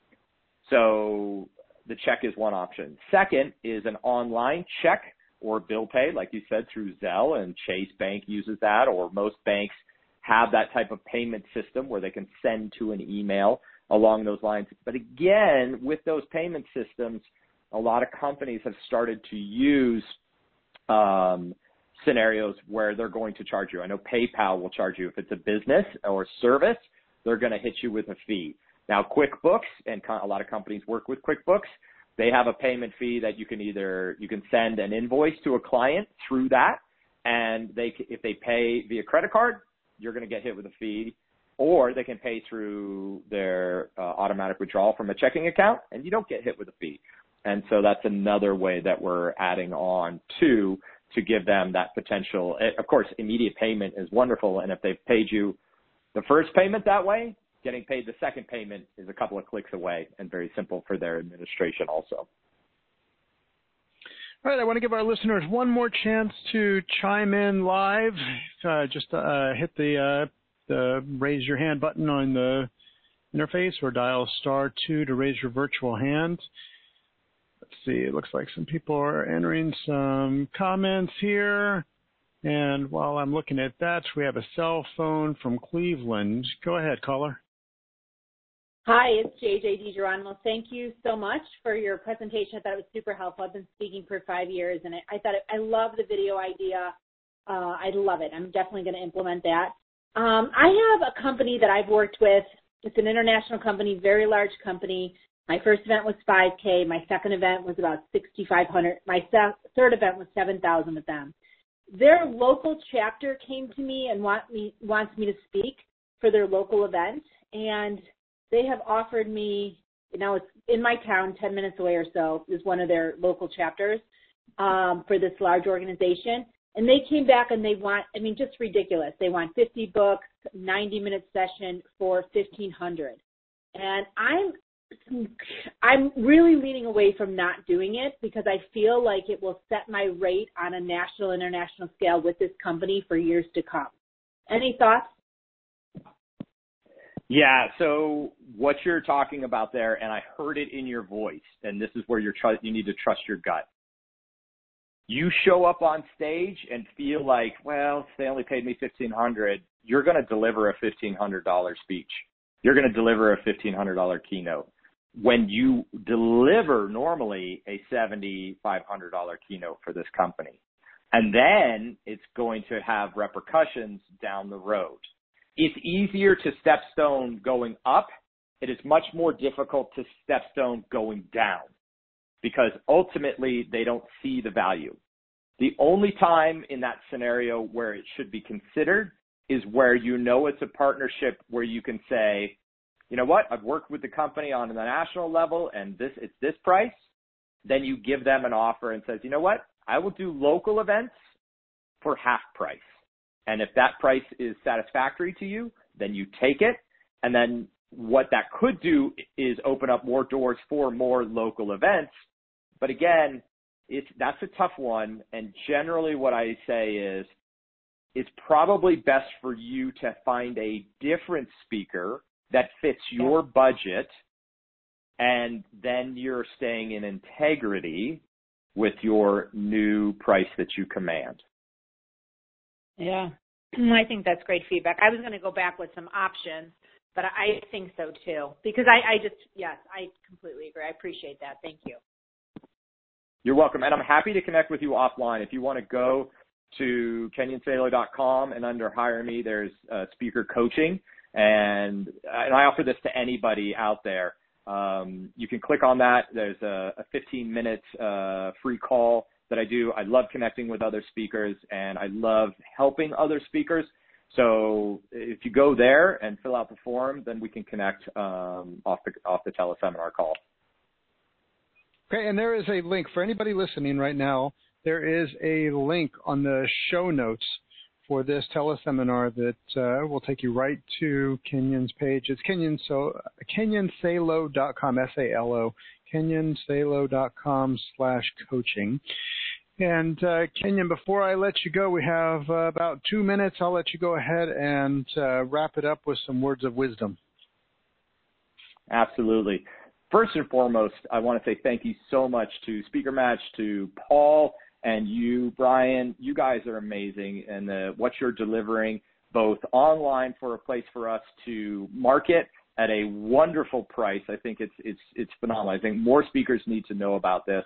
So the check is one option. Second is an online check or bill pay, like you said, through Zelle and Chase Bank uses that, or most banks have that type of payment system where they can send to an email along those lines. But again, with those payment systems, a lot of companies have started to use um, scenarios where they're going to charge you. I know PayPal will charge you if it's a business or service, they're going to hit you with a fee. Now, QuickBooks and a lot of companies work with QuickBooks they have a payment fee that you can either you can send an invoice to a client through that, and they if they pay via credit card, you're going to get hit with a fee, or they can pay through their uh, automatic withdrawal from a checking account, and you don't get hit with a fee. And so that's another way that we're adding on to to give them that potential. Of course, immediate payment is wonderful, and if they've paid you the first payment that way, getting paid the second payment is a couple of clicks away and very simple for their administration also. All right, I want to give our listeners one more chance to chime in live. Uh, just uh, hit the, uh, the raise your hand button on the interface or dial star two to raise your virtual hand. Let's see, it looks like some people are entering some comments here. And while I'm looking at that, we have a cell phone from Cleveland. Go ahead, caller. Hi, it's JJ DiGeronimo. Thank you so much for your presentation. I thought it was super helpful. I've been speaking for five years, and I, I thought it, I love the video idea. Uh, I love it. I'm definitely going to implement that. Um, I have a company that I've worked with it's an international company, very large company. My first event was 5K. My second event was about 6,500. My third event was 7,000 with them. Their local chapter came to me and want me wants me to speak for their local event, and they have offered me. Now it's in my town, 10 minutes away or so, is one of their local chapters um, for this large organization. And they came back and they want, I mean, just ridiculous. They want 50 books, 90 minute session for 1500. And I'm, I'm really leaning away from not doing it because I feel like it will set my rate on a national, international scale with this company for years to come. Any thoughts? Yeah, so what you're talking about there, and I heard it in your voice, and this is where you're tr- you need to trust your gut you show up on stage and feel like, well, they only paid me fifteen hundred, you're going to deliver a fifteen hundred dollar speech. You're going to deliver a fifteen hundred dollar keynote. When you deliver normally a seventy five hundred dollar keynote for this company, and then it's going to have repercussions down the road. It's easier to stepstone going up. It is much more difficult to stepstone going down because ultimately they don't see the value. The only time in that scenario where it should be considered is where you know it's a partnership where you can say, you know what, I've worked with the company on the national level and this it's this price. Then you give them an offer and says, you know what, I will do local events for half price. And if that price is satisfactory to you, then you take it. And then what that could do is open up more doors for more local events but again, it's that's a tough one. And generally, what I say is, it's probably best for you to find a different speaker that fits your budget, and then you're staying in integrity with your new price that you command. Yeah, I think that's great feedback. I was going to go back with some options, but I think so too because I, I just yes, I completely agree. I appreciate that. Thank you. You're welcome. And I'm happy to connect with you offline. If you want to go to kenyonsalo.com and under hire me, there's uh, speaker coaching. And, and I offer this to anybody out there. Um, you can click on that. There's a, a 15 minute uh, free call that I do. I love connecting with other speakers and I love helping other speakers. So if you go there and fill out the form, then we can connect um, off the off the teleseminar call. Okay, and there is a link for anybody listening right now. There is a link on the show notes for this teleseminar that uh, will take you right to Kenyon's page. It's Kenyon so kenyonsalo.com, S-A-L-O, kenyonsalo.com slash coaching. And uh, Kenyon, before I let you go, we have uh, about two minutes. I'll let you go ahead and uh, wrap it up with some words of wisdom. Absolutely first and foremost, I want to say thank you so much to Speaker Match, to Paul, and you, Brian. You guys are amazing, and what you're delivering both online for a place for us to market at a wonderful price. I think it's it's it's phenomenal. I think more speakers need to know about this.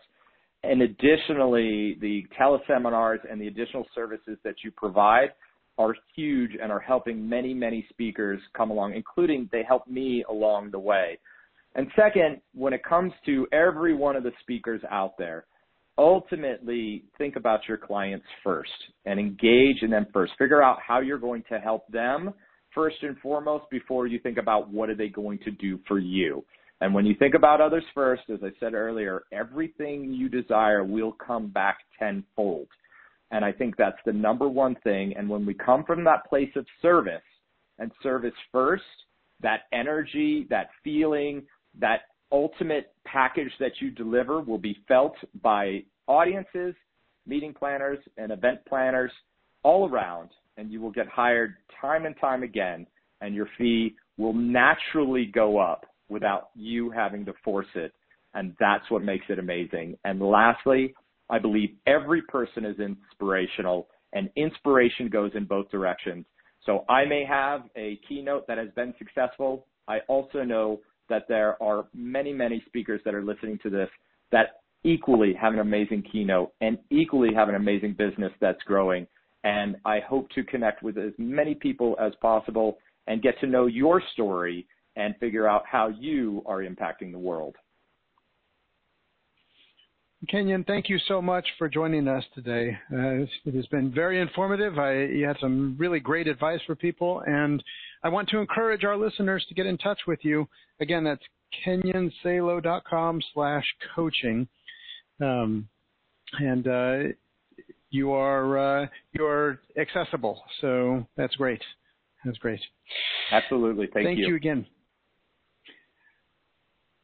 And additionally, the teleseminars and the additional services that you provide are huge and are helping many, many speakers come along, including they help me along the way. And second, when it comes to every one of the speakers out there, ultimately think about your clients first and engage in them first. Figure out how you're going to help them first and foremost before you think about what are they going to do for you. And when you think about others first, as I said earlier, everything you desire will come back tenfold. And I think that's the number one thing. And when we come from that place of service and service first, that energy, that feeling, that ultimate package that you deliver will be felt by audiences, meeting planners, and event planners all around, and you will get hired time and time again, and your fee will naturally go up without you having to force it. And that's what makes it amazing. And lastly, I believe every person is inspirational, and inspiration goes in both directions. So I may have a keynote that has been successful. I also know that there are many, many speakers that are listening to this that equally have an amazing keynote and equally have an amazing business that's growing. And I hope to connect with as many people as possible and get to know your story and figure out how you are impacting the world. Kenyon, thank you so much for joining us today. Uh, it has been very informative. I, you had some really great advice for people, and I want to encourage our listeners to get in touch with you. Again, that's kenyonsalo.com slash coaching. Um, and uh, you are uh, you are accessible, so that's great. That's great. Absolutely. Thank, you. Thank you. you again.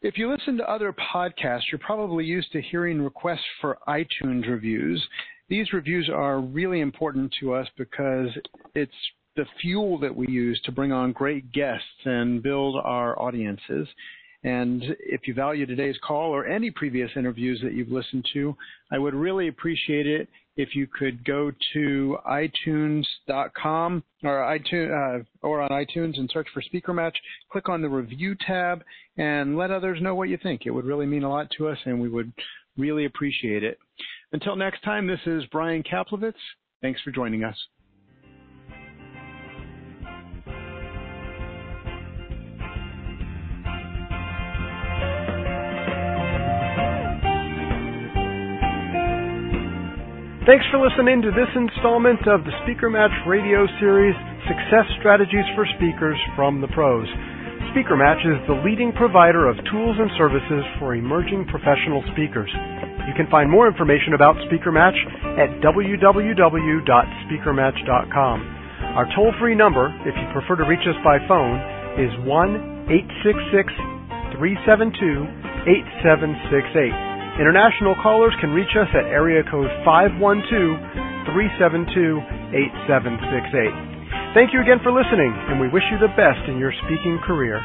If you listen to other podcasts, you're probably used to hearing requests for iTunes reviews. These reviews are really important to us because it's the fuel that we use to bring on great guests and build our audiences. And if you value today's call or any previous interviews that you've listened to, I would really appreciate it if you could go to iTunes.com or iTunes uh, or on iTunes and search for Speaker Match. Click on the review tab and let others know what you think. It would really mean a lot to us, and we would really appreciate it. Until next time, this is Brian Kaplowitz. Thanks for joining us. Thanks for listening to this installment of the Speaker Match radio series, Success Strategies for Speakers from the Pros. Speaker Match is the leading provider of tools and services for emerging professional speakers. You can find more information about Speaker Match at www.speakermatch.com. Our toll free number, if you prefer to reach us by phone, is 1 866 372 8768. International callers can reach us at area code 512-372-8768. Thank you again for listening, and we wish you the best in your speaking career.